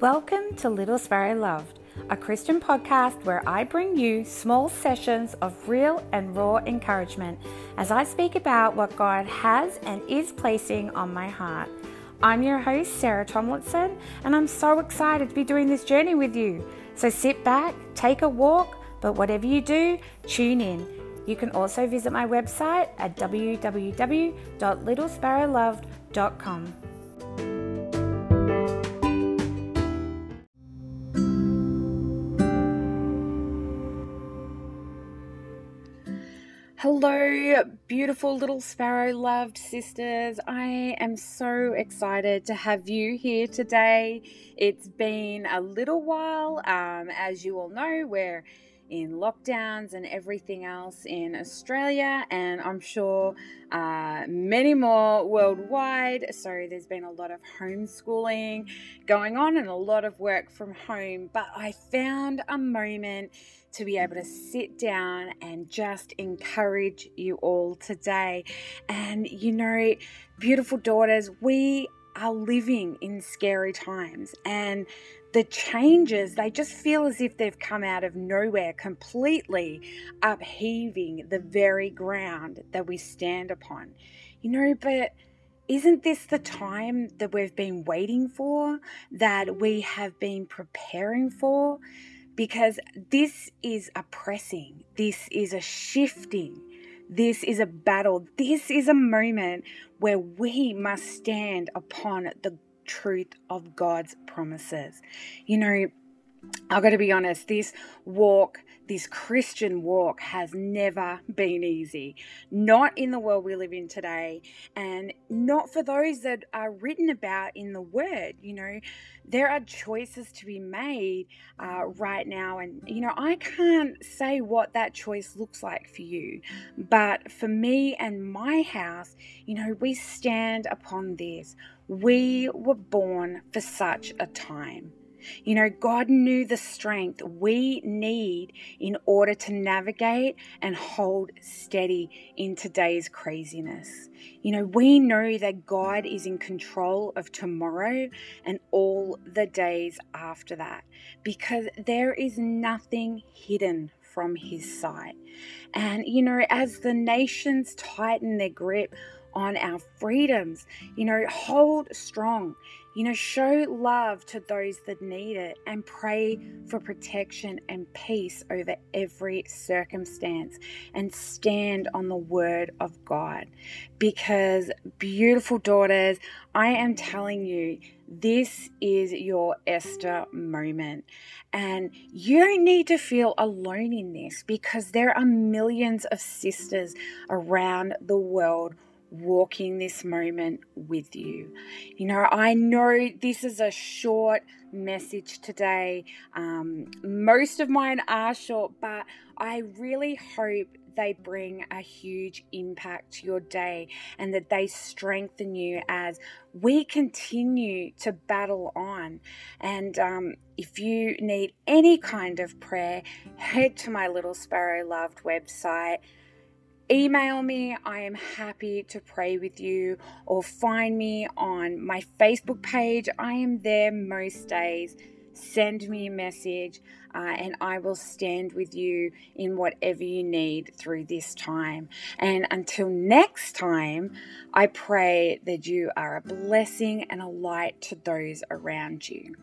Welcome to Little Sparrow Loved, a Christian podcast where I bring you small sessions of real and raw encouragement as I speak about what God has and is placing on my heart. I'm your host, Sarah Tomlinson, and I'm so excited to be doing this journey with you. So sit back, take a walk, but whatever you do, tune in. You can also visit my website at www.littlesparrowloved.com. Hello, beautiful little sparrow loved sisters. I am so excited to have you here today. It's been a little while. Um, as you all know, we're in lockdowns and everything else in Australia, and I'm sure uh, many more worldwide. So there's been a lot of homeschooling going on and a lot of work from home. But I found a moment to be able to sit down and just encourage you all today. And you know, beautiful daughters, we are living in scary times and the changes they just feel as if they've come out of nowhere completely upheaving the very ground that we stand upon. You know but isn't this the time that we've been waiting for that we have been preparing for? Because this is a pressing this is a shifting this is a battle. This is a moment where we must stand upon the truth of God's promises. You know, I've got to be honest, this walk, this Christian walk, has never been easy. Not in the world we live in today, and not for those that are written about in the Word. You know, there are choices to be made uh, right now, and you know, I can't say what that choice looks like for you, but for me and my house, you know, we stand upon this. We were born for such a time. You know, God knew the strength we need in order to navigate and hold steady in today's craziness. You know, we know that God is in control of tomorrow and all the days after that because there is nothing hidden from His sight. And, you know, as the nations tighten their grip on our freedoms, you know, hold strong you know, show love to those that need it and pray for protection and peace over every circumstance and stand on the word of God. Because, beautiful daughters, I am telling you, this is your Esther moment. And you don't need to feel alone in this because there are millions of sisters around the world walking this moment with you. You know, I know this is a short message today. Um, most of mine are short, but I really hope they bring a huge impact to your day and that they strengthen you as we continue to battle on. And um, if you need any kind of prayer, head to my Little Sparrow Loved website email me. I am happy to pray with you or find me on my Facebook page. I am there most days. Send me a message uh, and I will stand with you in whatever you need through this time. And until next time, I pray that you are a blessing and a light to those around you.